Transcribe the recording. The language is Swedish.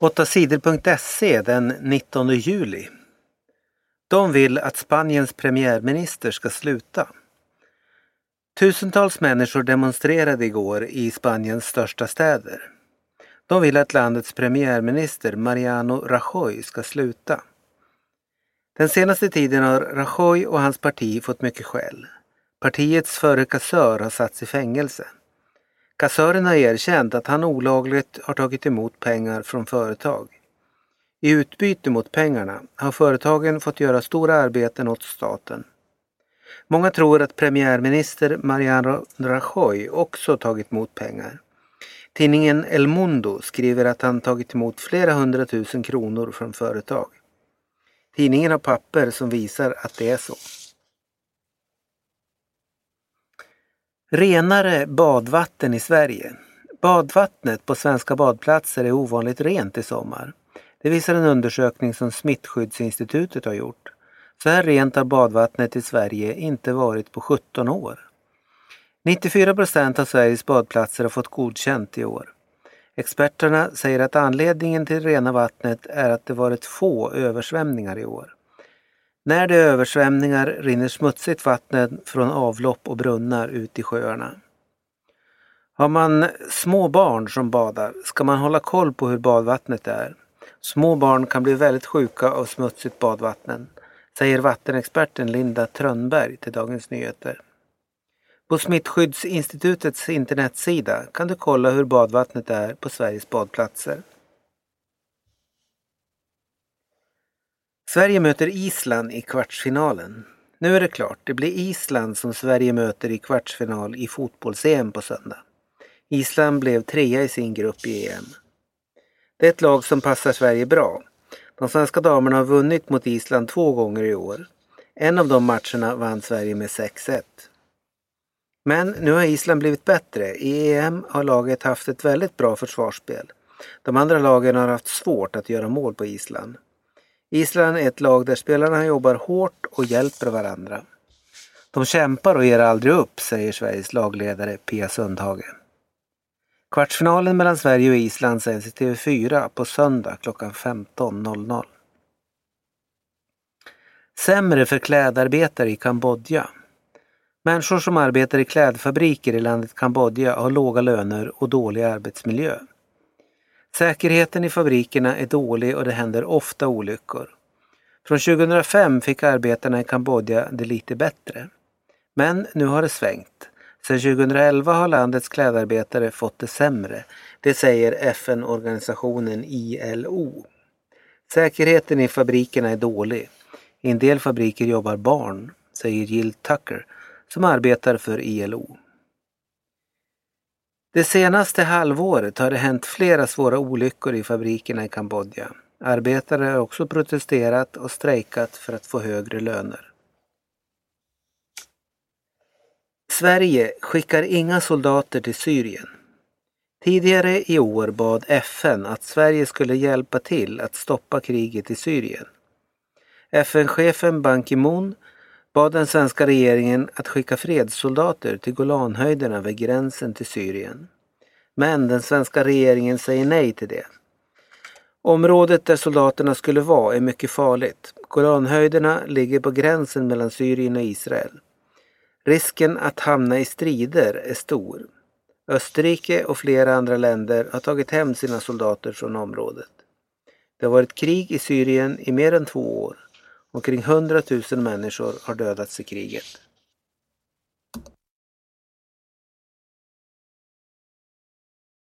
8sidor.se den 19 juli. De vill att Spaniens premiärminister ska sluta. Tusentals människor demonstrerade igår i Spaniens största städer. De vill att landets premiärminister Mariano Rajoy ska sluta. Den senaste tiden har Rajoy och hans parti fått mycket skäll. Partiets förre kassör har satts i fängelse. Kassören har erkänt att han olagligt har tagit emot pengar från företag. I utbyte mot pengarna har företagen fått göra stora arbeten åt staten. Många tror att premiärminister Mariano Rajoy också tagit emot pengar. Tidningen El Mundo skriver att han tagit emot flera hundratusen kronor från företag. Tidningen har papper som visar att det är så. Renare badvatten i Sverige. Badvattnet på svenska badplatser är ovanligt rent i sommar. Det visar en undersökning som Smittskyddsinstitutet har gjort. Så här rent har badvattnet i Sverige inte varit på 17 år. 94 procent av Sveriges badplatser har fått godkänt i år. Experterna säger att anledningen till rena vattnet är att det varit få översvämningar i år. När det är översvämningar rinner smutsigt vatten från avlopp och brunnar ut i sjöarna. Har man små barn som badar ska man hålla koll på hur badvattnet är. Små barn kan bli väldigt sjuka av smutsigt badvatten, säger vattenexperten Linda Trönberg till Dagens Nyheter. På Smittskyddsinstitutets internetsida kan du kolla hur badvattnet är på Sveriges badplatser. Sverige möter Island i kvartsfinalen. Nu är det klart, det blir Island som Sverige möter i kvartsfinal i fotbolls-EM på söndag. Island blev trea i sin grupp i EM. Det är ett lag som passar Sverige bra. De svenska damerna har vunnit mot Island två gånger i år. En av de matcherna vann Sverige med 6-1. Men nu har Island blivit bättre. I EM har laget haft ett väldigt bra försvarsspel. De andra lagen har haft svårt att göra mål på Island. Island är ett lag där spelarna jobbar hårt och hjälper varandra. De kämpar och ger aldrig upp, säger Sveriges lagledare Pia Sundhage. Kvartsfinalen mellan Sverige och Island sänds i TV4 på söndag klockan 15.00. Sämre för klädarbetare i Kambodja. Människor som arbetar i klädfabriker i landet Kambodja har låga löner och dålig arbetsmiljö. Säkerheten i fabrikerna är dålig och det händer ofta olyckor. Från 2005 fick arbetarna i Kambodja det lite bättre. Men nu har det svängt. Sedan 2011 har landets klädarbetare fått det sämre. Det säger FN-organisationen ILO. Säkerheten i fabrikerna är dålig. I en del fabriker jobbar barn, säger Jill Tucker som arbetar för ILO. Det senaste halvåret har det hänt flera svåra olyckor i fabrikerna i Kambodja. Arbetare har också protesterat och strejkat för att få högre löner. Sverige skickar inga soldater till Syrien. Tidigare i år bad FN att Sverige skulle hjälpa till att stoppa kriget i Syrien. FN-chefen Ban Ki-Moon bad den svenska regeringen att skicka fredssoldater till Golanhöjderna vid gränsen till Syrien. Men den svenska regeringen säger nej till det. Området där soldaterna skulle vara är mycket farligt. Golanhöjderna ligger på gränsen mellan Syrien och Israel. Risken att hamna i strider är stor. Österrike och flera andra länder har tagit hem sina soldater från området. Det har varit krig i Syrien i mer än två år. Omkring 100 000 människor har dödats i kriget.